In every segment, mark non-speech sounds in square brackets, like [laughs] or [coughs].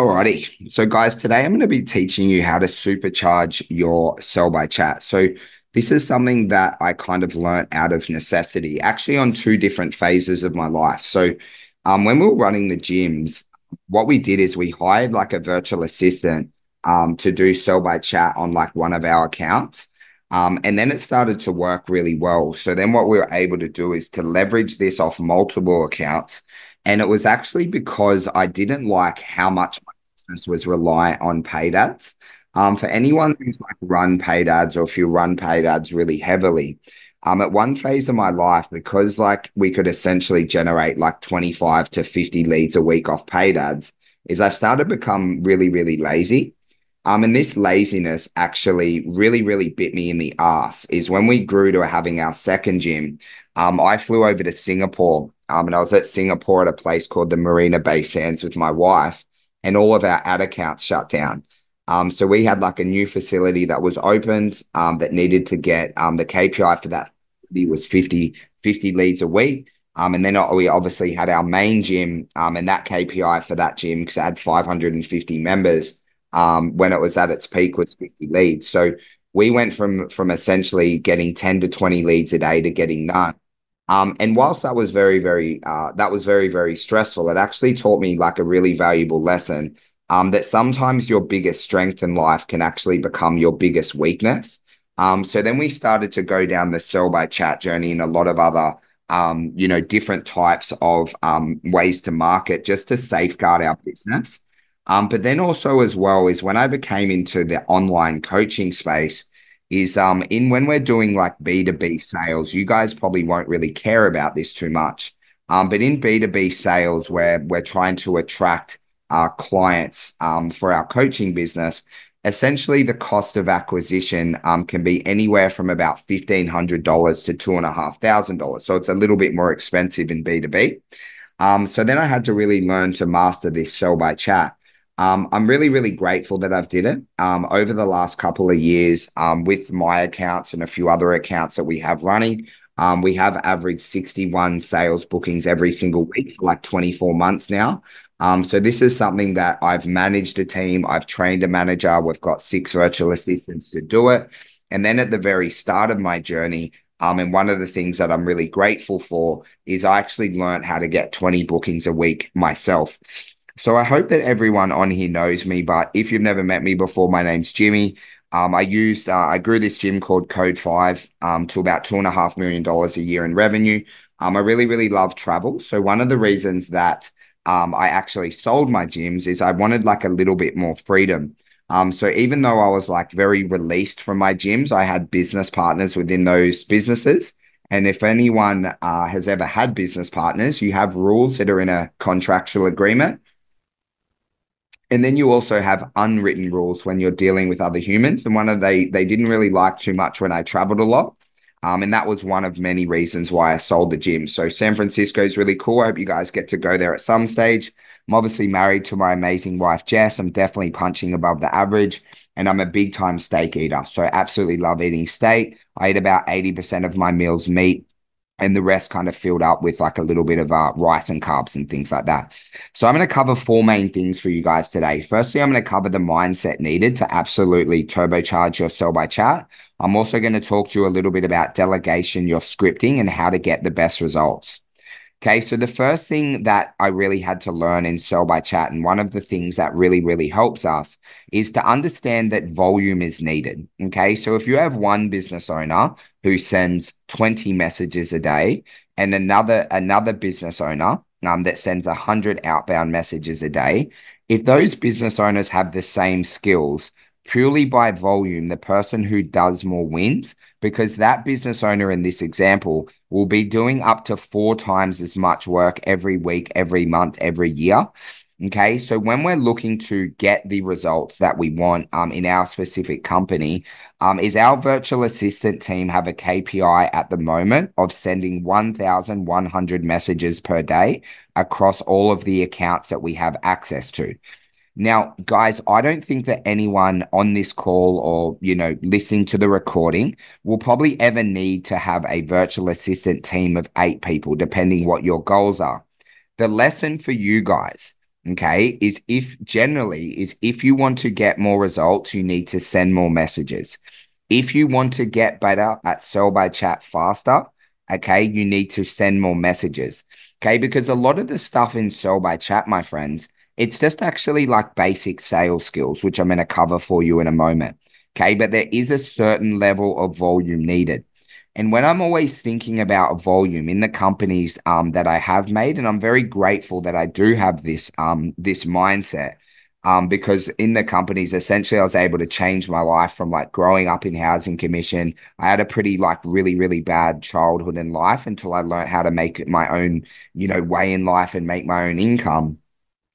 Alrighty. So, guys, today I'm going to be teaching you how to supercharge your sell by chat. So, this is something that I kind of learned out of necessity, actually, on two different phases of my life. So, um, when we were running the gyms, what we did is we hired like a virtual assistant um, to do sell by chat on like one of our accounts. Um, and then it started to work really well. So then what we were able to do is to leverage this off multiple accounts. And it was actually because I didn't like how much my business was rely on paid ads. Um, for anyone who's like run paid ads or if you run paid ads really heavily, um, at one phase of my life, because like we could essentially generate like 25 to 50 leads a week off paid ads, is I started to become really, really lazy. Um, and this laziness actually really, really bit me in the ass. Is when we grew to having our second gym, um, I flew over to Singapore, um, and I was at Singapore at a place called the Marina Bay Sands with my wife and all of our ad accounts shut down. Um, so we had like a new facility that was opened um, that needed to get um, the KPI for that was 50, 50 leads a week. Um, and then we obviously had our main gym um, and that KPI for that gym because it had 550 members um, when it was at its peak was 50 leads. So we went from from essentially getting 10 to 20 leads a day to getting none. Um, and whilst that was very, very, uh, that was very, very stressful, it actually taught me like a really valuable lesson um, that sometimes your biggest strength in life can actually become your biggest weakness. Um, so then we started to go down the sell by chat journey and a lot of other, um, you know, different types of um, ways to market just to safeguard our business. Um, but then also as well is when I became into the online coaching space, is um in when we're doing like B2B sales, you guys probably won't really care about this too much. Um, but in B2B sales, where we're trying to attract our clients um, for our coaching business, essentially the cost of acquisition um, can be anywhere from about $1,500 to $2,500. So it's a little bit more expensive in B2B. Um, so then I had to really learn to master this sell by chat. Um, I'm really, really grateful that I've did it um, over the last couple of years um, with my accounts and a few other accounts that we have running. Um, we have averaged 61 sales bookings every single week for like 24 months now. Um, so this is something that I've managed a team. I've trained a manager. We've got six virtual assistants to do it. And then at the very start of my journey, um, and one of the things that I'm really grateful for is I actually learned how to get 20 bookings a week myself. So I hope that everyone on here knows me, but if you've never met me before, my name's Jimmy. Um, I used, uh, I grew this gym called Code Five um, to about two and a half million dollars a year in revenue. Um, I really, really love travel. So one of the reasons that um, I actually sold my gyms is I wanted like a little bit more freedom. Um, so even though I was like very released from my gyms, I had business partners within those businesses. And if anyone uh, has ever had business partners, you have rules that are in a contractual agreement and then you also have unwritten rules when you're dealing with other humans. And one of they they didn't really like too much when I traveled a lot. Um, and that was one of many reasons why I sold the gym. So San Francisco is really cool. I hope you guys get to go there at some stage. I'm obviously married to my amazing wife, Jess. I'm definitely punching above the average. And I'm a big time steak eater. So I absolutely love eating steak. I eat about 80% of my meals meat and the rest kind of filled up with like a little bit of uh, rice and carbs and things like that. So I'm going to cover four main things for you guys today. Firstly, I'm going to cover the mindset needed to absolutely turbocharge your sell by chat. I'm also going to talk to you a little bit about delegation, your scripting, and how to get the best results. Okay, so the first thing that I really had to learn in Sell by Chat, and one of the things that really, really helps us is to understand that volume is needed. Okay, so if you have one business owner who sends 20 messages a day and another another business owner um, that sends 100 outbound messages a day, if those business owners have the same skills, purely by volume, the person who does more wins because that business owner in this example will be doing up to four times as much work every week, every month, every year. Okay, so when we're looking to get the results that we want um, in our specific company, um, is our virtual assistant team have a KPI at the moment of sending 1,100 messages per day across all of the accounts that we have access to. Now, guys, I don't think that anyone on this call or, you know, listening to the recording will probably ever need to have a virtual assistant team of eight people, depending what your goals are. The lesson for you guys okay, is if generally is if you want to get more results, you need to send more messages. If you want to get better at sell by chat faster, okay, you need to send more messages. Okay, because a lot of the stuff in sell by chat, my friends, it's just actually like basic sales skills, which I'm going to cover for you in a moment. Okay, but there is a certain level of volume needed. And when I'm always thinking about volume in the companies um, that I have made, and I'm very grateful that I do have this um, this mindset, um, because in the companies, essentially, I was able to change my life from like growing up in housing commission. I had a pretty like really really bad childhood in life until I learned how to make my own you know way in life and make my own income.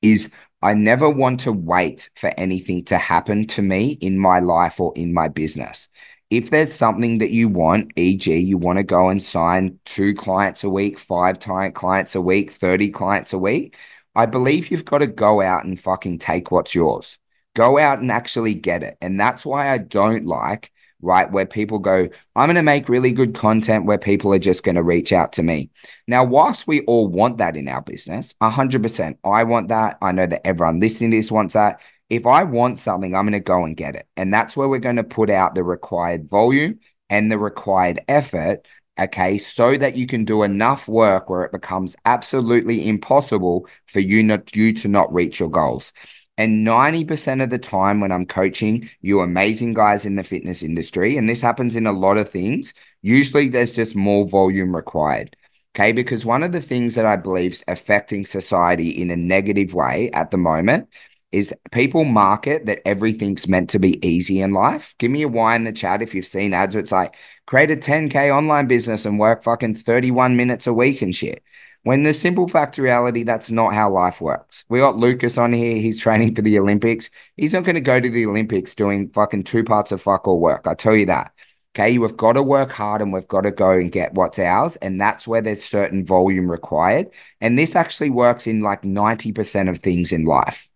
Is I never want to wait for anything to happen to me in my life or in my business. If there's something that you want, e.g., you want to go and sign two clients a week, five clients a week, 30 clients a week, I believe you've got to go out and fucking take what's yours. Go out and actually get it. And that's why I don't like right? Where people go, I'm going to make really good content where people are just going to reach out to me. Now, whilst we all want that in our business, 100%, I want that. I know that everyone listening to this wants that. If I want something, I'm going to go and get it. And that's where we're going to put out the required volume and the required effort. Okay. So that you can do enough work where it becomes absolutely impossible for you not you to not reach your goals. And 90% of the time when I'm coaching you amazing guys in the fitness industry, and this happens in a lot of things, usually there's just more volume required. Okay. Because one of the things that I believe is affecting society in a negative way at the moment is people market that everything's meant to be easy in life. Give me a why in the chat if you've seen ads. It's like create a 10K online business and work fucking 31 minutes a week and shit. When the simple fact reality, that's not how life works. We got Lucas on here. He's training for the Olympics. He's not going to go to the Olympics doing fucking two parts of fuck all work. I tell you that. Okay. We've got to work hard and we've got to go and get what's ours. And that's where there's certain volume required. And this actually works in like 90% of things in life.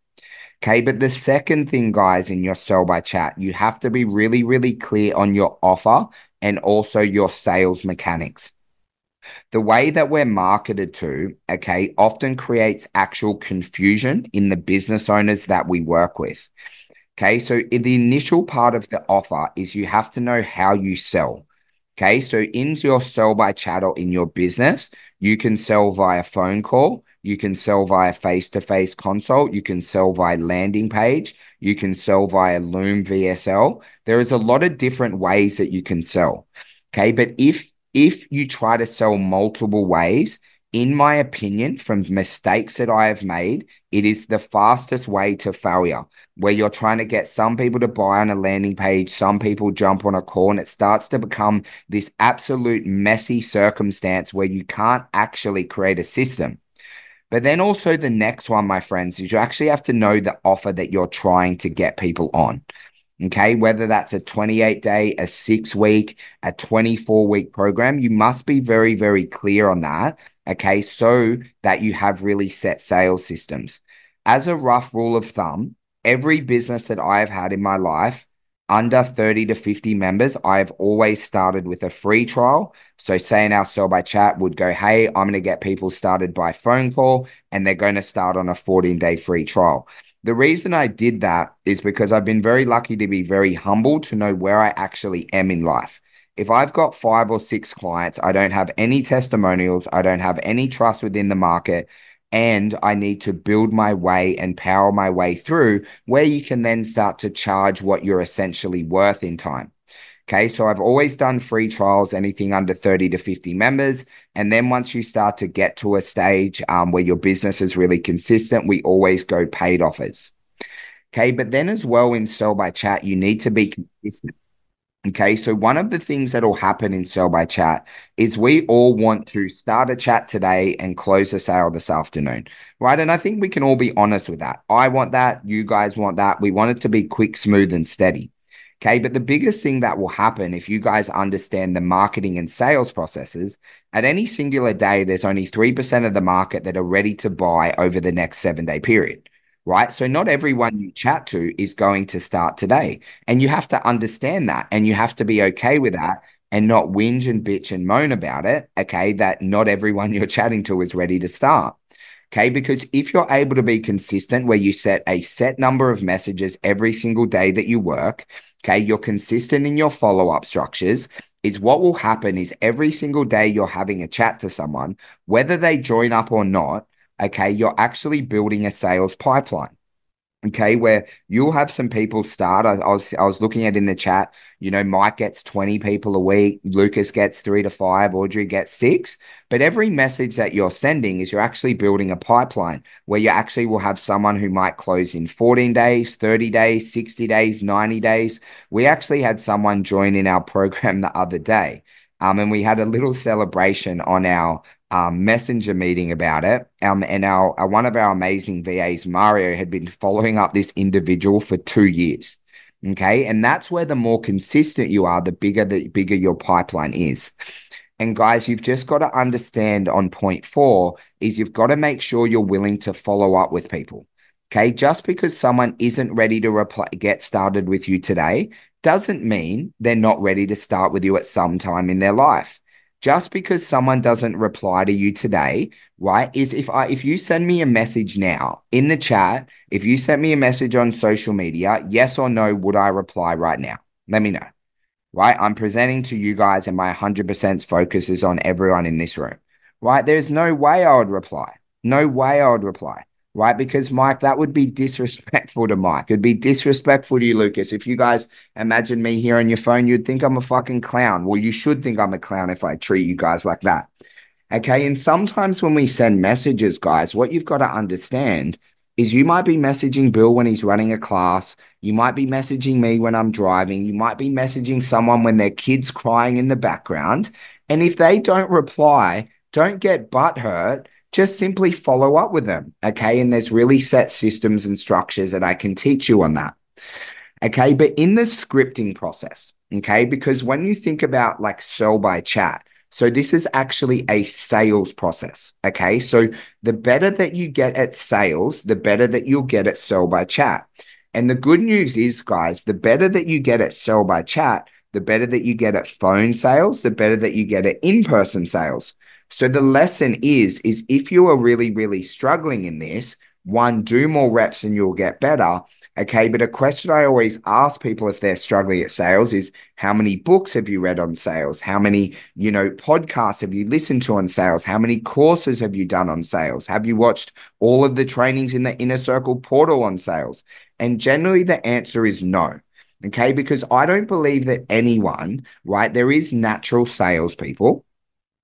Okay. But the second thing, guys, in your sell by chat, you have to be really, really clear on your offer and also your sales mechanics the way that we're marketed to, okay, often creates actual confusion in the business owners that we work with. Okay, so in the initial part of the offer is you have to know how you sell. Okay, so in your sell by chat or in your business, you can sell via phone call, you can sell via face to face consult, you can sell via landing page, you can sell via Loom VSL. There is a lot of different ways that you can sell. Okay, but if if you try to sell multiple ways, in my opinion, from mistakes that I have made, it is the fastest way to failure where you're trying to get some people to buy on a landing page, some people jump on a call, and it starts to become this absolute messy circumstance where you can't actually create a system. But then also, the next one, my friends, is you actually have to know the offer that you're trying to get people on. Okay. Whether that's a 28 day, a six week, a 24 week program, you must be very, very clear on that. Okay. So that you have really set sales systems. As a rough rule of thumb, every business that I've had in my life, under 30 to 50 members, I've always started with a free trial. So, say in our sell by chat would go, Hey, I'm going to get people started by phone call, and they're going to start on a 14 day free trial. The reason I did that is because I've been very lucky to be very humble to know where I actually am in life. If I've got five or six clients, I don't have any testimonials, I don't have any trust within the market, and I need to build my way and power my way through where you can then start to charge what you're essentially worth in time. Okay, so I've always done free trials, anything under 30 to 50 members. And then once you start to get to a stage um, where your business is really consistent, we always go paid offers. Okay, but then as well in sell by chat, you need to be consistent. Okay, so one of the things that will happen in sell by chat is we all want to start a chat today and close a sale this afternoon, right? And I think we can all be honest with that. I want that. You guys want that. We want it to be quick, smooth, and steady. Okay. But the biggest thing that will happen if you guys understand the marketing and sales processes, at any singular day, there's only 3% of the market that are ready to buy over the next seven day period. Right. So not everyone mm-hmm. you chat to is going to start today. And you have to understand that and you have to be okay with that and not whinge and bitch and moan about it. Okay. That not everyone [laughs] you're chatting to is ready to start. Okay. Because if you're able to be consistent where you set a set number of messages every single day that you work, okay, you're consistent in your follow up structures, is what will happen is every single day you're having a chat to someone, whether they join up or not, okay, you're actually building a sales pipeline okay, where you'll have some people start. I, I, was I was looking at in the chat, you know, Mike gets 20 people a week, Lucas gets three to five, Audrey gets six. But every message that you're sending is you're actually building a pipeline where you actually will have someone who might close in 14 days, 30 days, 60 days, 90 days. We actually had someone join in our [laughs] program the other day. Um, and we had a little celebration on our um, messenger meeting about it. Um, and our, our one of our amazing VAs, Mario, had been following up this individual for two years. Okay. And that's where the more consistent you are, the bigger the bigger your pipeline is. And guys, you've just got to understand on point four is you've got to make sure you're willing to follow up with people. Okay. Just because someone isn't ready to get started with you today doesn't mean they're not ready to start with you at some time in their life just because someone doesn't reply to you today, right? Is if I if you send me a message now in the chat, if you sent me a message on social media, yes or no, would I reply right now? Let me know. Right? I'm presenting to you guys, and my 100% focus is on everyone in this room. Right? There's no way I would reply. No way I would reply right? Because Mike, that would be disrespectful to Mike. It'd be disrespectful to you, Lucas. If you guys imagine me here on your phone, you'd think I'm a fucking clown. Well, you should think I'm a clown if I treat you guys like that. Okay. And sometimes when we send messages, guys, what you've got to understand is you might be messaging Bill when he's running a class. You might be messaging me when I'm driving. You might be messaging someone when their kid's crying in the background. And if they don't reply, don't get butt hurt just simply follow up with them. Okay. And there's really set systems and structures that I can teach you on that. Okay. But in the scripting process, okay, because when you think about like sell by chat, so this is actually a sales process. Okay. So the better that you get at sales, the better that you'll get at sell by chat. And the good news is, guys, the better that you get at sell by chat, the better that you get at phone sales, the better that you get at in person sales. So the lesson is is if you are really really struggling in this, one do more reps and you'll get better. Okay, but a question I always ask people if they're struggling at sales is how many books have you read on sales? How many, you know, podcasts have you listened to on sales? How many courses have you done on sales? Have you watched all of the trainings in the inner circle portal on sales? And generally the answer is no. Okay, because I don't believe that anyone, right? There is natural salespeople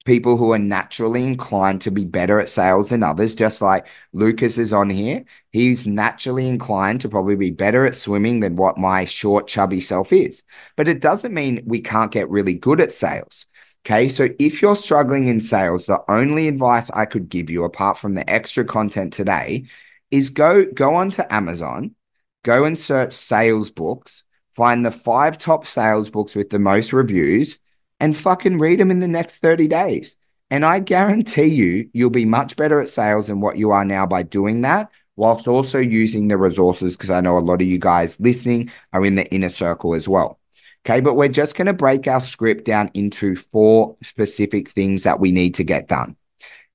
people who are naturally inclined to be better at sales than others, just like Lucas is on here. He's naturally inclined to probably be better at swimming than what my short, chubby self is. But it doesn't mean we can't get really good at sales. Okay. So if you're struggling in sales, the only advice I could give you, apart from the extra content today, is go go onto Amazon, go and search sales books, find the five top sales books with the most reviews and fucking read them in the next 30 days. And I guarantee you, you'll be much better at sales than what you are now by doing that, whilst also using the resources. Because I know a lot of you guys listening are in the inner circle as well. Okay. But we're just going to break our script down into four specific things that we need to get done.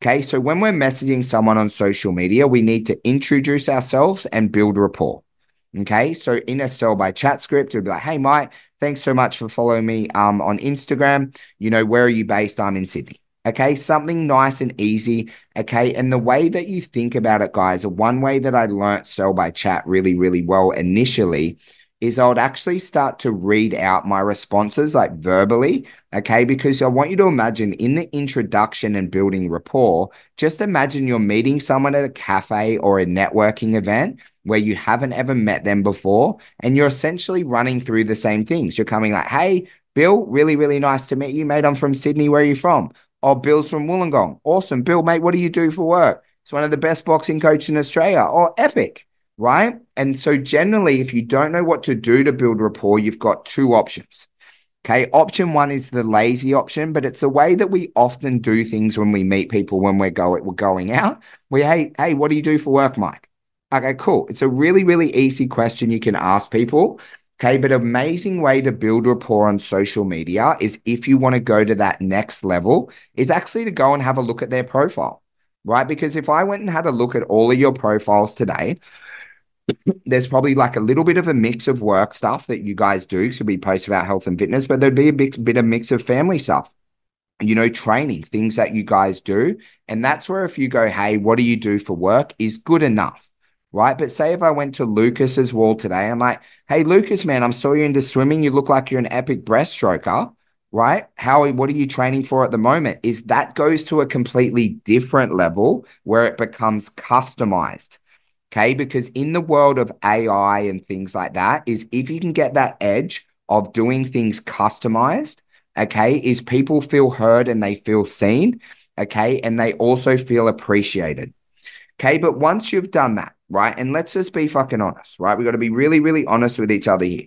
Okay. So when we're messaging someone on social media, we need to introduce ourselves and build rapport. Okay. So in a sell by chat script, it'll be like, hey, Mike, Thanks so much for following me um, on Instagram. You know, where are you based? I'm in Sydney. Okay, something nice and easy. Okay, and the way that you think about it, guys, one way that I learnt sell by chat really, really well initially is I would actually start to read out my responses like verbally. Okay, because I want you to imagine in the introduction and building rapport, just imagine you're meeting someone at a cafe or a networking event where you haven't ever met them before and you're essentially running through the same things. You're coming like, hey, Bill, really, really nice to meet you, mate. I'm from Sydney. Where are you from? Oh, Bill's from Wollongong. Awesome. Bill, mate, what do you do for work? It's one of the best boxing coaches in Australia. Oh, epic. Right. And so, generally, if you don't know what to do to build rapport, you've got two options. Okay. Option one is the lazy option, but it's a way that we often do things when we meet people when we're, go- we're going out. We, hey, hey, what do you do for work, Mike? Okay, cool. It's a really, really easy question you can ask people. Okay, but amazing way to build rapport on social media is if you want to go to that next level, is actually to go and have a look at their profile. right? Because if I went and had a look at all of your profiles today, there's probably like a little bit of a mix of work stuff that you guys do. So we post about health and fitness, but there'd be a bit, bit of mix of family stuff, you know, training, things that you guys do. And that's where if you go, hey, what do you do for work is good enough. Right. But say if I went to Lucas's wall today, I'm like, hey, Lucas, man, I'm saw you into swimming. You look like you're an epic breaststroker right? How what are you training for at the moment? Is that goes to a completely different level where it becomes customized. Okay. Because in the world of AI and things like that, is if you can get that edge of doing things customized, okay, is people feel heard and they feel seen. Okay. And they also feel appreciated. Okay. But once you've done that, right? And let's just be fucking honest, right? We've got to be really, really honest with each other here.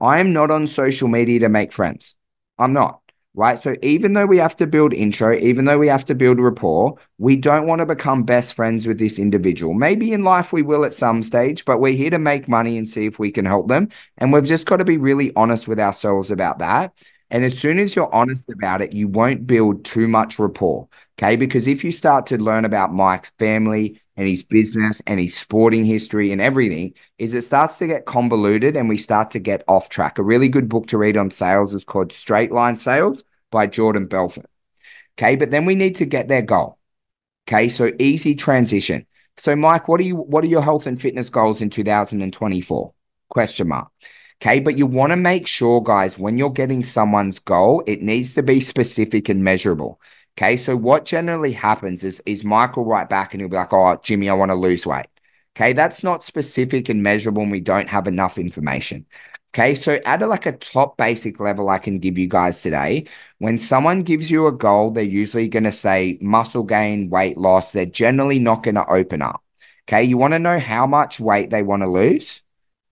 I am not on social media to make friends. I'm not right? So even though we have to build intro, even though we have to build rapport, we don't want to become best friends with this individual. Maybe in life we will at some stage, but we're here to make money and see if we can help them. And we've just got to be really honest with ourselves about that. And as soon as you're honest about it, you won't build too much rapport. Okay. Because if you start to learn about Mike's family and his business and his sporting history and everything, is it starts to get convoluted and we start to get off track. A really good book to read on sales is called Straight Line Sales by Jordan Belfort. Okay, but then we need to get their goal. Okay, so easy transition. So, Mike, what are you? What are your health and fitness goals in 2024? Question mark. Okay, but you want to make sure, guys, when you're getting someone's goal, it needs to be specific and measurable. Okay, so what generally happens is is Michael write back and he'll be like, "Oh, Jimmy, I want to lose weight." Okay, that's not specific and measurable, and we don't have enough information. Okay, so at a, like a top basic level, I can give you guys today. When someone gives you a goal, they're usually going to say muscle gain, weight loss. They're generally not going to open up. Okay, you want to know how much weight they want to lose.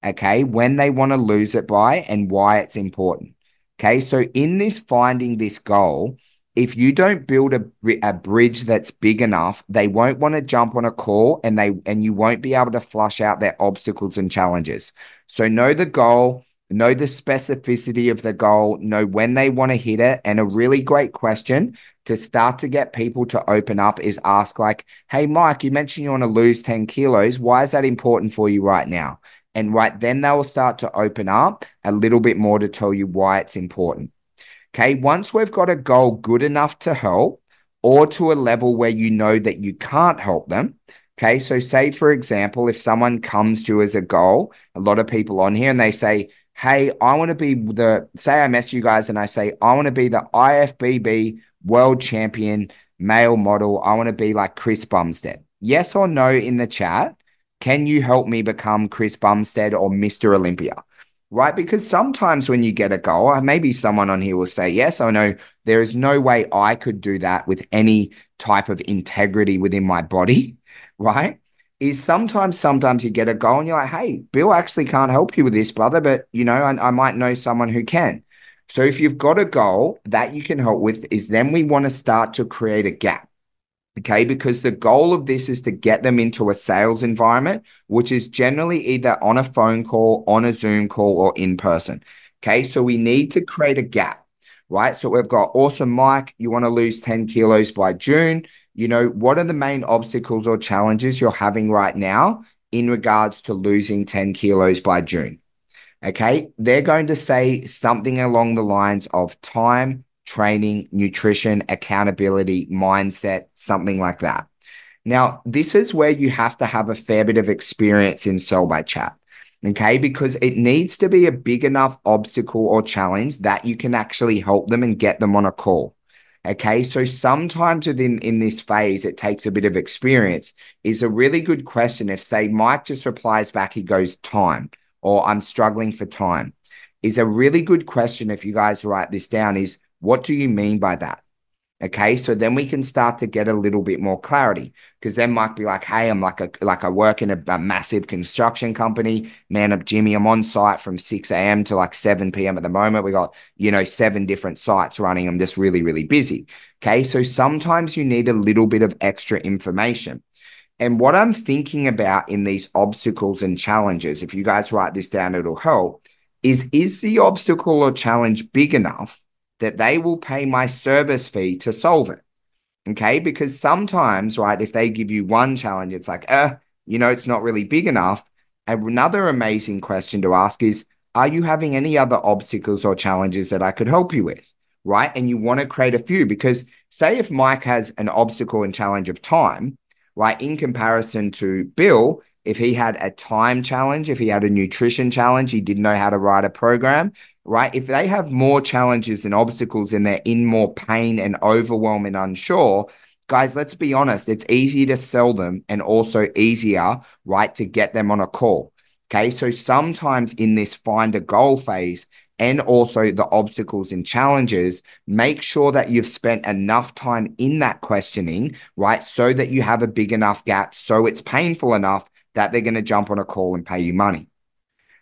Okay, when they want to lose it by and why it's important. Okay, so in this finding this goal, if you don't build a, a bridge that's big enough, they won't want to jump on a call and they and you won't be able to flush out their obstacles and challenges. So know the goal, know the specificity of the goal, know when they want to hit it. And a really great question to start to get people to open up is ask, like, hey, Mike, you mentioned you want to lose 10 kilos. Why is that important for you right now? And right then they will start to open up a little bit more to tell you why it's important. Okay. Once we've got a goal good enough to help or to a level where you know that you can't help them. Okay. So, say, for example, if someone comes to you as a goal, a lot of people on here and they say, Hey, I want to be the, say, I mess you guys and I say, I want to be the IFBB world champion male model. I want to be like Chris Bumstead. Yes or no in the chat. Can you help me become Chris Bumstead or Mr. Olympia? right? Because sometimes when you get a goal, uh, maybe someone on here will say, Yes, I know there is no way I could do that with any type of integrity within my body, [laughs] right? Is sometimes, sometimes you get a goal and you're like, Hey, Bill actually can't help you with this, brother, but you know, I, I might know someone who can. So if you've got a goal that you can help with, is then we want to start to create a gap. Okay, because the goal of this is to get them into a sales environment, which is generally either on a phone call, on a Zoom call, or in person. Okay, so we need to create a gap, right? So we've got awesome, Mike. You want to lose 10 kilos by June. You know, what are the main obstacles or challenges you're having right now in regards to losing 10 kilos by June? Okay, they're going to say something along the lines of time, training, nutrition, accountability, mindset, something like that. Now, this is where you have to have a fair bit of experience in Sell by Chat. Okay, because it needs to be a big enough obstacle or challenge that you can actually help them and get them on a call. Okay, so sometimes within in this phase, it takes a bit of experience. Is a really good question. If say Mike just replies back, he goes time, or I'm struggling for time, is a really good question. If you guys write this down, is what do you mean by that? Okay, so then we can start to get a little bit more clarity because then might be like, hey, I'm like a like I work in a, a massive construction company. Man, up Jimmy, I'm on site from 6 a.m. to like 7 p.m. at the moment. We got, you know, seven different sites running. I'm just really, really busy. Okay, so sometimes you need a little bit of extra information. And what I'm thinking about in these obstacles and challenges, if you guys write this down, it'll help, is is the obstacle or challenge big enough that they will pay my service fee to solve it. Okay. Because sometimes, right, if they give you one challenge, it's like, uh, you know, it's not really big enough. Another amazing question to ask is Are you having any other obstacles or challenges that I could help you with? Right. And you want to create a few because, say, if Mike has an obstacle and challenge of time, right, in comparison to Bill, if he had a time challenge, if he had a nutrition challenge, he didn't know how to write a program, right? If they have more challenges and obstacles and they're in more pain and overwhelm and unsure, guys, let's be honest, it's easier to sell them and also easier, right, to get them on a call. Okay. So sometimes in this find a goal phase, and also the obstacles and challenges, make sure that you've spent enough time in that questioning, right? So that you have a big enough gap, so it's painful enough that they're going to jump on a call and pay you money.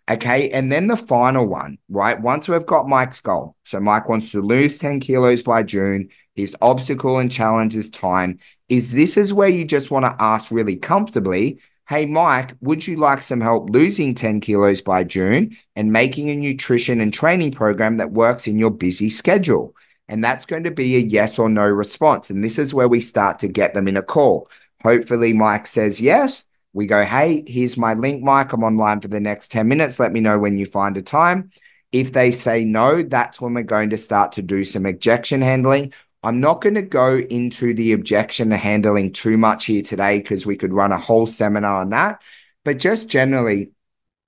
Okay. And then the final one, right? Once we've got Mike's goal. So Mike wants to lose 10 kilos by June. His obstacle and challenge is time. Is this is where you just want to ask really comfortably, Hey, Mike, would you like some help losing 10 kilos by June and making a nutrition and training program that works in your busy schedule? And that's going to be a yes or no response. And this is where we start to get them in a call. Hopefully, Mike says yes we go, hey, here's my link, Mike. I'm online for the next 10 minutes. Let me know when you find a time. If they say no, that's when we're going to start to do some objection handling. I'm not going to go into the objection handling too much here today because we could run a whole seminar on that. But just generally,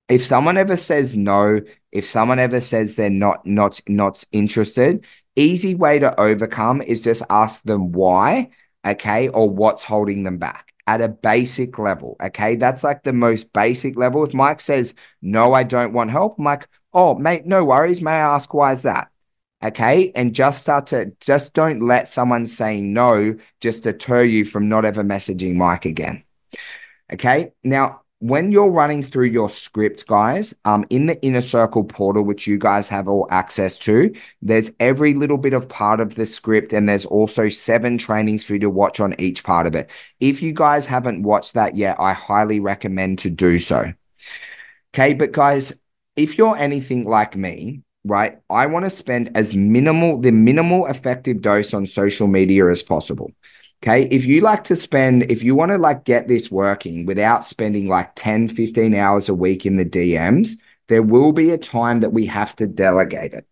if someone ever says no, if someone ever says they're not not not interested, easy way to overcome is just ask them why, okay, or what's holding them back at a basic level. Okay. That's like the most basic level. If Mike says, no, I don't want help, I'm like, oh, mate, no worries. May I ask why is that? Okay. And just start to just don't let someone saying no just deter you from not ever messaging Mike again. Okay. Now, when you're running through your script, guys, um, in the inner circle portal, which you guys have all access to, there's every little bit of part of the script, and there's also seven trainings for you to watch on each part of it. If you guys haven't watched that yet, I highly recommend to do so. Okay, but guys, if you're anything like me, right, I want to spend as minimal, the minimal effective dose on social media as possible. Okay. If you like to spend, if you want to like get this working without spending like 10, 15 hours a week in the DMs, there will be a time that we have to delegate it.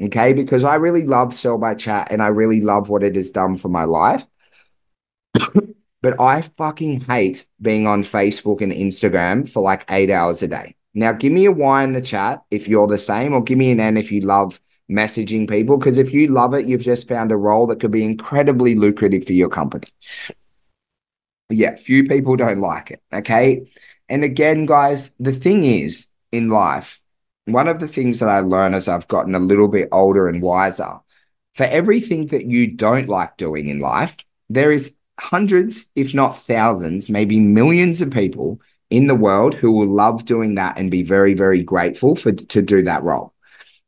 Okay. Because I really love Sell by Chat and I really love what it has done for my life. [coughs] but I fucking hate being on Facebook and Instagram for like eight hours a day. Now, give me a Y in the chat if you're the same, or give me an N if you love messaging people because if you love it, you've just found a role that could be incredibly lucrative for your company. Yeah, few people don't like it. Okay. And again, guys, the thing is in life, one of the things that I learn as I've gotten a little bit older and wiser, for everything that you don't like doing in life, there is hundreds, if not thousands, maybe millions of people in the world who will love doing that and be very, very grateful for to do that role.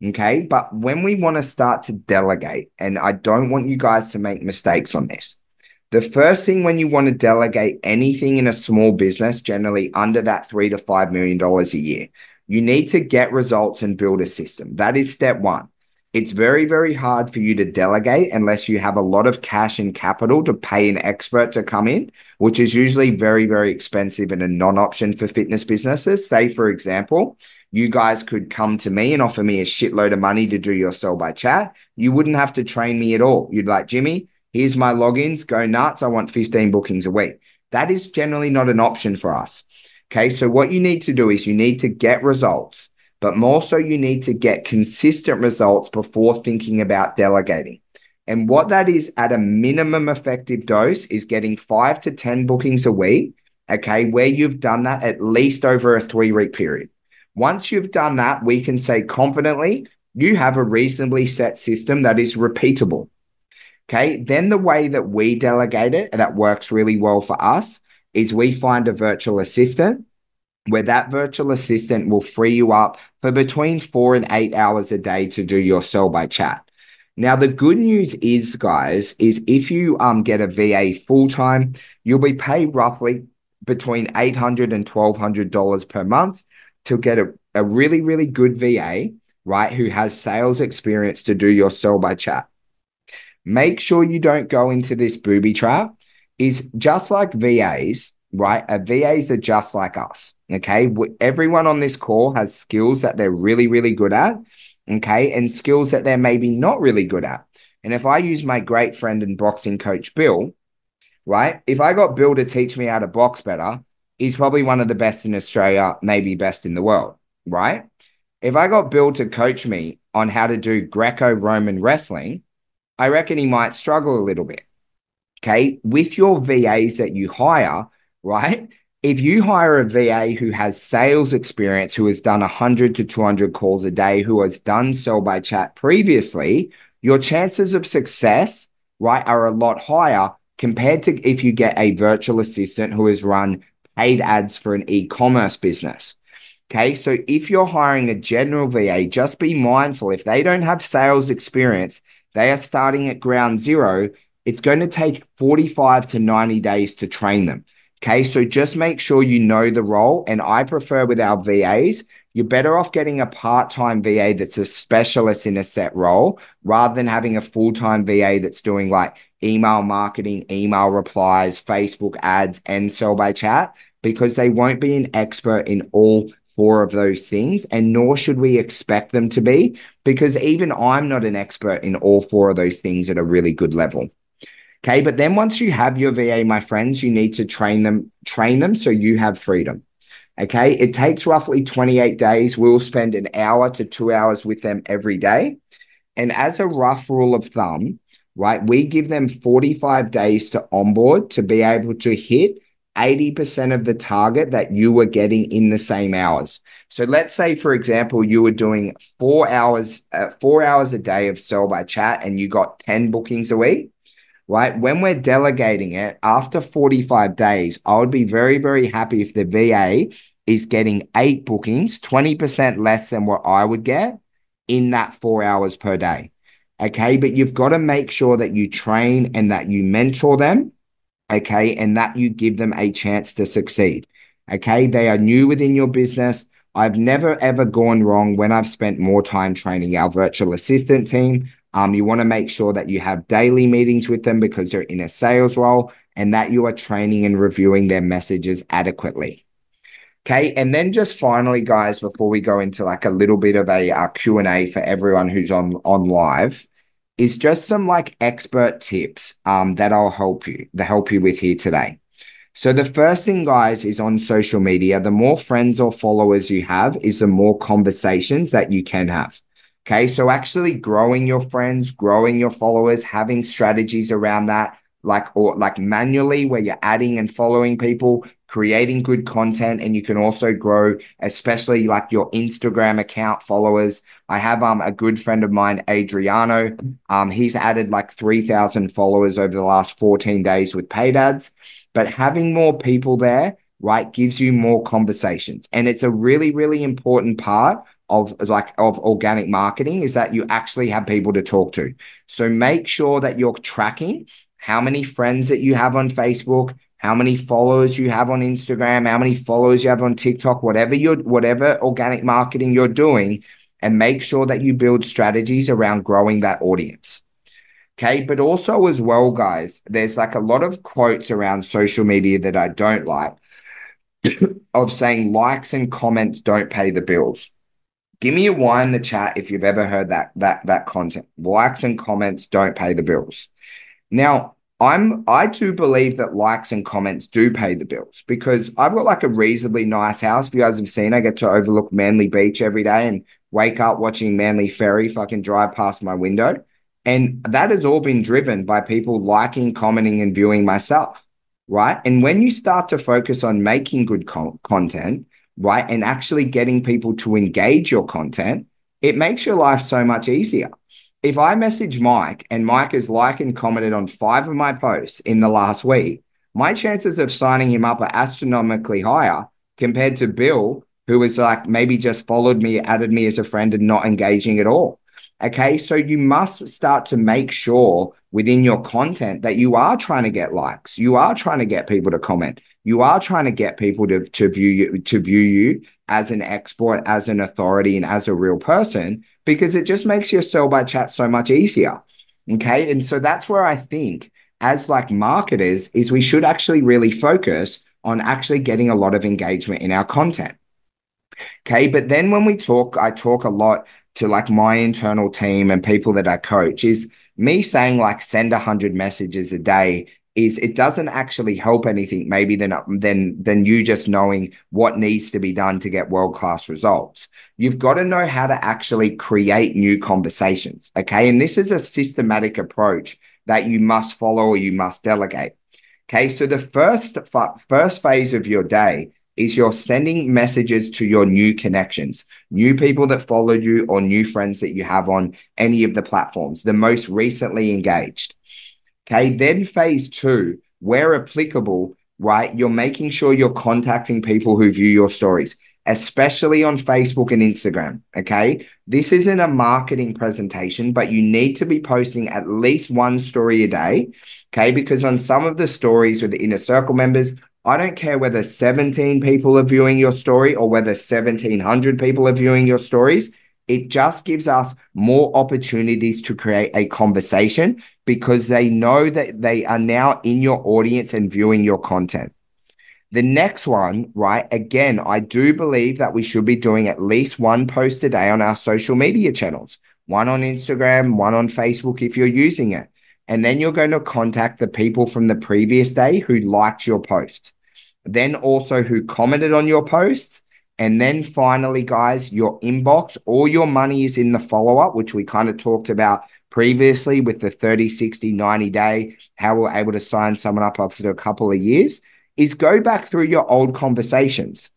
Okay. But when we want to start to delegate, and I don't want you guys to make mistakes on this, the first thing when you want to delegate anything in a small business, generally under that three to five million dollars a year, you need to get results and build a system. That is step one. It's very, very hard for you to delegate unless you have a lot of cash and capital to pay an expert to come in, which is usually very, very expensive and a non option for fitness businesses. Say, for example, you guys could come to me and offer me a shitload of money to do your sell by chat. You wouldn't have to train me at all. You'd like, Jimmy, here's my logins, go nuts. I want 15 bookings a week. That is generally not an option for us. Okay. So, what you need to do is you need to get results, but more so, you need to get consistent results before thinking about delegating. And what that is at a minimum effective dose is getting five to 10 bookings a week. Okay. Where you've done that at least over a three week period. Once you've done that, we can say confidently, you have a reasonably set system that is repeatable. Okay. Then the way that we delegate it that works really well for us is we find a virtual assistant where that virtual assistant will free you up for between four and eight hours a day to do your sell by chat. Now, the good news is, guys, is if you um get a VA full time, you'll be paid roughly between $800 and $1,200 per month to get a, a really, really good VA, right, who has sales experience to do your sell by chat. make sure you don't go into this booby trap, is just like VAs, right? Uh, a VAs are just like us. Okay. Everyone on this call has skills that they're really, really good at. Okay. And skills that they're maybe not really good at. And if I use my great friend and boxing coach, Bill, right? If I got Bill to teach me how to box better, he's probably one of the best in Australia, maybe best in the world, right? If I got Bill to coach me on how to do Greco Roman wrestling, I reckon he might struggle a little bit. Okay. With your VAs that you hire, right? If you hire a VA who has sales experience, who has done 100 to 200 calls a day, who has done sell by chat previously, your chances of success, right, are a lot higher compared to if you get a virtual assistant who has run paid ads for an e commerce business. Okay. So if you're hiring a general VA, just be mindful if they don't have sales experience, they are starting at ground zero. It's going to take 45 to 90 days to train them. Okay. So just make sure you know the role. And I prefer with our VAs, you're better off getting a part time VA that's a specialist in a set role rather than having a full time VA that's doing like email marketing, email replies, Facebook ads, and sell by chat because they won't be an expert in all four of those things, and nor should we expect them to be, because even I'm not an expert in all four of those things at a really good level. Okay, but then once you have your VA, my friends, you need to train them, train them so you have freedom. Okay, it takes roughly 28 days. We'll spend an hour to two hours with them every day. And as a rough rule of thumb, right, we give them 45 days to onboard to be able to hit 80% of the target that you were getting in the same hours. So let's say, for example, you were doing four hours, uh, four hours a day of sell by chat and you got 10 bookings a week right? When we're delegating it after 45 days, I would be very, very happy if the VA is getting eight bookings, 20% less than what I would get in that four hours per day. Okay. But you've got to make sure that you train and that you mentor them. Okay. And that you give them a chance to succeed. Okay. They are new within your business. I've never ever gone wrong when I've spent more time training our virtual assistant team um, you want to make sure that you have daily meetings with them because they're in a sales role and that you are training and reviewing their messages adequately. Okay, and then just finally, guys, before we go into like a little bit of a uh, Q and A for everyone who's on on live, is just some like expert tips um, that I'll help you to help you with here today. So the first thing, guys, is on social media. The more friends or followers you have, is the more conversations that you can have. Okay. So actually growing your friends, growing your followers, having strategies around that, like or like manually where you're adding and following people, creating good content, and you can also grow, especially like your Instagram account followers. I have um a good friend of mine, Adriano. Um, he's added like 3,000 followers over the last 14 days with paid ads. But having more people there, right, gives you more conversations. And it's a really, really important part of like of organic marketing is that you actually have people to talk to. So make sure that you're tracking how many friends that you have on Facebook, how many followers you have on Instagram, how many followers you have on TikTok, whatever you're whatever organic marketing you're doing, and make sure that you build strategies around growing that audience. Okay. But also, as well, guys, there's like a lot of quotes around social media that I don't like [coughs] of saying likes and comments don't pay the bills. Give me a why in the chat if you've ever heard that that that content. Likes and comments don't pay the bills. Now, I'm I do believe that likes and comments do pay the bills because I've got like a reasonably nice house. If you guys have seen, I get to overlook Manly Beach every day and wake up watching Manly Ferry fucking drive past my window. And that has all been driven by people liking, commenting, and viewing myself. Right. And when you start to focus on making good co- content, right? And actually getting people to engage your content, it makes your life so much easier. If I message Mike and Mike has liked and commented on five of my posts in the last week, my chances of signing him up are astronomically higher compared to Bill, who was like maybe just followed me, added me as a friend, and not engaging at all. Okay. So you must start to make sure within your content that you are trying to get likes, you are trying to get people to comment, you are trying to get people to, to view you to view you as an expert, as an authority, and as a real person, because it just makes your sell by chat so much easier. Okay. And so that's where I think as like marketers is we should actually really focus on actually getting a lot of engagement in our content. Okay. But then when we talk, I talk a lot to like my internal team and people that I coach is me saying like send 100 messages a day is it doesn't actually help anything maybe than than than you just knowing what needs to be done to get world class results. You've got to know how to actually create new conversations okay? And this is a systematic approach that you must follow or you must delegate okay? So the first first phase of your day is you're sending messages to your new connections, new people that followed you, or new friends that you have on any of the platforms, the most recently engaged. Okay. Then phase two, where applicable, right? You're making sure you're contacting people who view your stories, especially on Facebook and Instagram. Okay. This isn't a marketing presentation, but you need to be posting at least one story a day. Okay. Because on some of the stories with the inner circle members, I don't care whether 17 people are viewing your story or whether 1700 people are viewing your stories. It just gives us more opportunities to create a conversation because they know that they are now in your audience and viewing your content. The next one, right? Again, I do believe that we should be doing at least one post a day on our social media channels one on Instagram, one on Facebook if you're using it. And then you're going to contact the people from the previous day who liked your post, then also who commented on your post and then finally, guys, your inbox, all your money is in the follow up, which we kind of talked about previously with the 30, 60, 90 day, how we're able to sign someone up after a couple of years, is go back through your old conversations.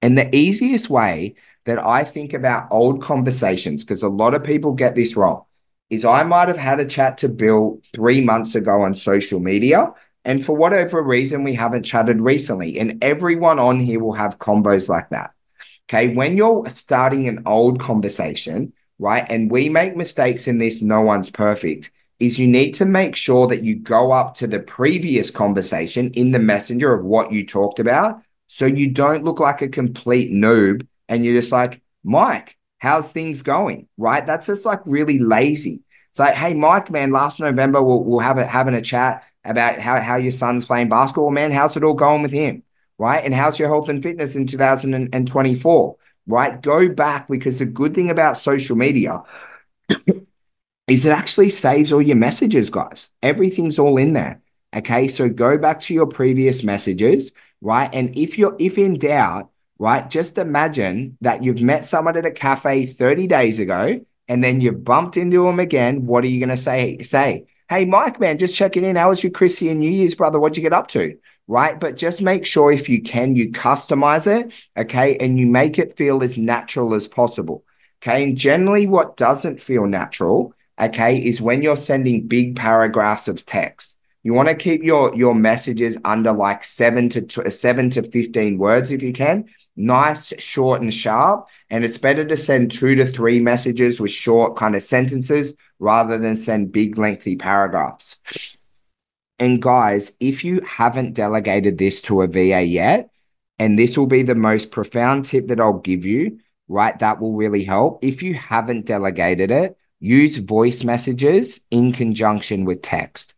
And the easiest way that I think about old conversations, because a lot of people get this wrong, is I might have had a chat to Bill three months ago on social media. And for whatever reason, we haven't chatted recently. And everyone on here will have combos like that. Okay. When you're starting an old conversation, right, and we make mistakes in this, no one's perfect, is you need to make sure that you go up to the previous conversation in the messenger of what you talked about. So you don't look like a complete noob and you're just like, Mike, how's things going? Right. That's just like really lazy. It's like, hey, Mike, man, last November we'll, we'll have a, having a chat about how, how your son's playing basketball, man. How's it all going with him? Right. And how's your health and fitness in 2024? Right. Go back because the good thing about social media [clears throat] is it actually saves all your messages, guys. Everything's all in there. Okay. So go back to your previous messages. Right. And if you're, if in doubt, right, just imagine that you've met someone at a cafe 30 days ago and then you bumped into them again. What are you going to say? Say, Hey, Mike, man, just checking in. How was your Chrissy and New Year's, brother? What'd you get up to? Right. But just make sure if you can, you customize it. Okay. And you make it feel as natural as possible. Okay. And generally, what doesn't feel natural, okay, is when you're sending big paragraphs of text. You want to keep your your messages under like seven to uh, seven to fifteen words if you can. Nice, short, and sharp. And it's better to send two to three messages with short kind of sentences rather than send big, lengthy paragraphs. And guys, if you haven't delegated this to a VA yet, and this will be the most profound tip that I'll give you, right? That will really help. If you haven't delegated it, use voice messages in conjunction with text.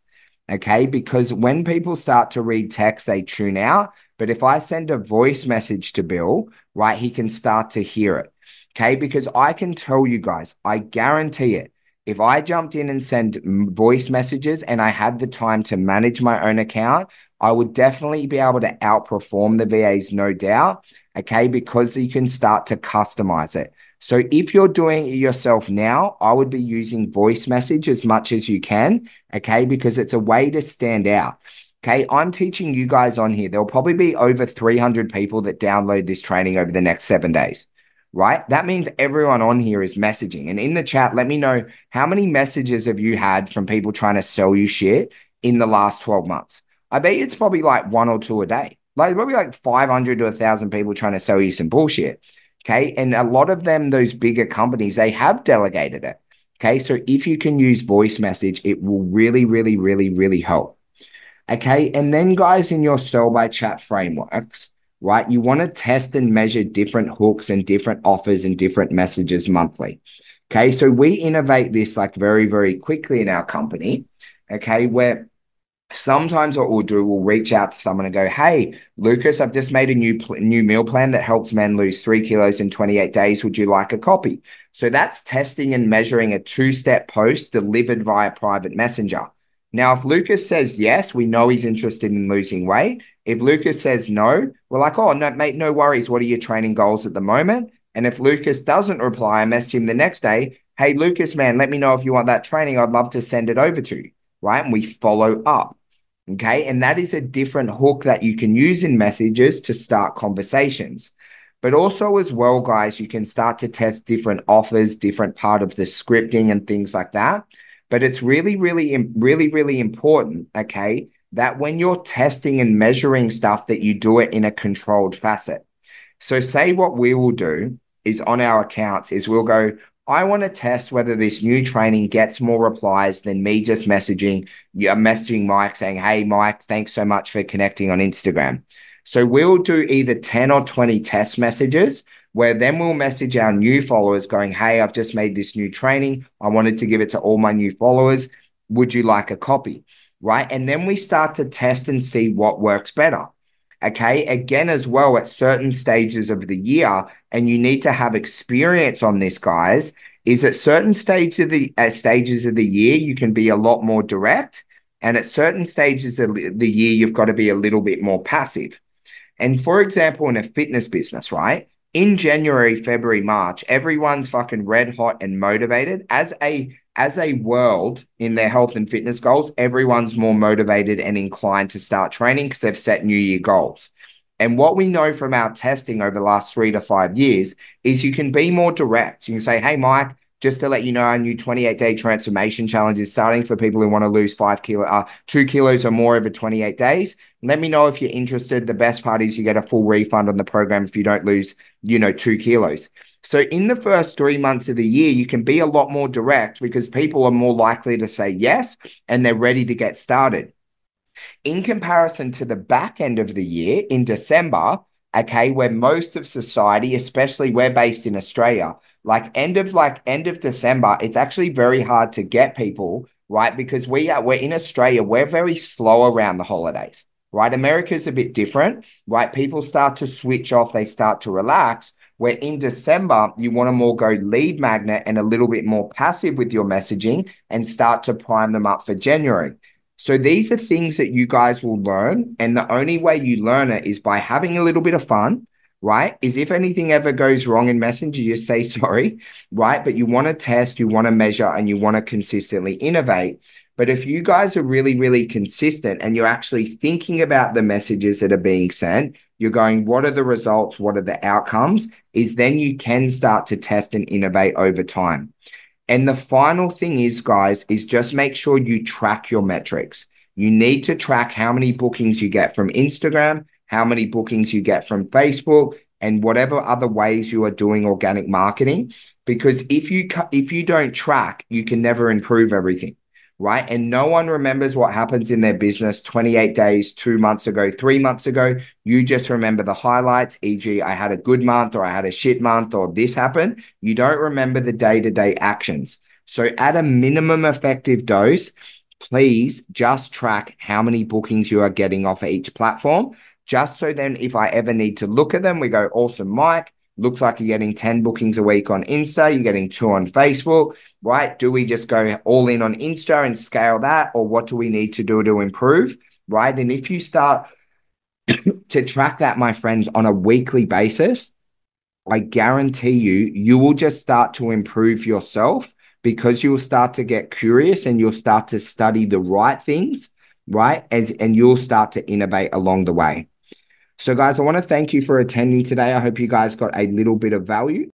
Okay. Because when people start to read text, they tune out. But if I send a voice message to Bill, right, he can start to hear it. Okay. Because I can tell you guys, I guarantee it if I jumped in and sent voice messages and I had the time to manage my own account, I would definitely be able to outperform the VAs, no doubt. Okay. Because you can start to customize it. So if you're doing it yourself now, I would be using voice message as much as you can. Okay. Because it's a way to stand out. Okay. I'm teaching you guys on here. There'll probably be over 300 people that download this training over the next seven days right? That means everyone on here is messaging. And in the chat, let me know how many messages have you had from people trying to sell you shit in the last 12 months? I bet it's probably like one or two a day. Like probably like 500 to a thousand people trying to sell you some bullshit. Okay. And a lot of them, those bigger companies, they have delegated it. Okay. So if you can use voice message, it will really, really, really, really help. Okay. And then, guys, in your sell by chat frameworks, right? You want to test and measure different hooks and different offers and different messages monthly. Okay. So we innovate this like very, very quickly in our company. Okay. Where sometimes what we'll do, we'll reach out to someone and go, Hey, Lucas, I've just made a new, new meal plan that helps men lose three kilos in 28 days. Would you like a copy? So that's testing and measuring a two step post delivered via private messenger. Now, if Lucas says yes, we know he's interested in losing weight. If Lucas says no, we're like, oh, no, mate, no worries. What are your training goals at the moment? And if Lucas doesn't reply, I message him the next day. Hey, Lucas, man, let me know if you want that training. I'd love to send it over to you. Right. And we follow up. Okay. And that is a different hook that you can use in messages to start conversations. But also, as well, guys, you can start to test different offers, different part of the scripting and things like that. But it's really, really, really, really important, okay, that when you're testing and measuring stuff, that you do it in a controlled facet. So, say what we will do is on our accounts is we'll go, I want to test whether this new training gets more replies than me just messaging you messaging Mike saying, Hey Mike, thanks so much for connecting on Instagram. So we'll do either 10 or 20 test messages where then we'll message our new followers going, Hey, I've just made this new training. I wanted to give it to all my new followers. Would you like a copy? Right. And then we start to test and see what works better. Okay. Again, as well, at certain stages of the year, and you need to have experience on this, guys, is at certain stages of the uh, stages of the year, you can be a lot more direct. And at certain stages of the year, you've got to be a little bit more passive. And for example, in a fitness business, right? In January, February, March, everyone's fucking red hot and motivated. As a as a world in their health and fitness goals, everyone's more motivated and inclined to start training because they've set new year goals. And what we know from our testing over the last three to five years is you can be more direct. You can say, hey, Mike, just to let you know, our new 28 day transformation challenge is starting for people who want to lose five kilo, uh, two kilos or more over 28 days. Let me know if you're interested. The best part is you get a full refund on the program if you don't lose, you know, two kilos. So in the first three months of the year, you can be a lot more direct because people are more likely to say yes and they're ready to get started. In comparison to the back end of the year in December, okay, where most of society, especially we're based in Australia, like end of like end of December, it's actually very hard to get people, right? Because we are we're in Australia, we're very slow around the holidays, right? America's a bit different, right? People start to switch off, they start to relax. Where in December, you want to more go lead magnet and a little bit more passive with your messaging and start to prime them up for January. So these are things that you guys will learn. And the only way you learn it is by having a little bit of fun, right? Is if anything ever goes wrong in Messenger, you say [laughs] sorry, right? But you want to test, you want to measure, and you want to consistently innovate. But if you guys are really, really consistent and you're actually thinking about the messages that are being sent, you're going, what are the results? What are the outcomes? Is then you can start to test and innovate over time. And the final thing is, guys, is just make sure you track your metrics. You need to track how many bookings you get from Instagram, how many bookings you get from Facebook, and whatever other ways you are doing organic marketing. Because if you if you don't track, you can never improve everything, right? And no one remembers what happens in their business 28 days, two months ago, three months ago. You just remember the highlights, e.g., I had a good month or I had a shit month or this happened. You don't remember the day to day actions. So, at a minimum effective dose, please just track how many bookings you are getting off each platform just so then if I ever need to look at them, we go, awesome, Mike. Looks like you're getting 10 bookings a week on Insta, you're getting two on Facebook, right? Do we just go all in on Insta and scale that? Or what do we need to do to improve? Right. And if you start [coughs] to track that, my friends, on a weekly basis, I guarantee you, you will just start to improve yourself because you'll start to get curious and you'll start to study the right things, right? And, and you'll start to innovate along the way. So, guys, I want to thank you for attending today. I hope you guys got a little bit of value.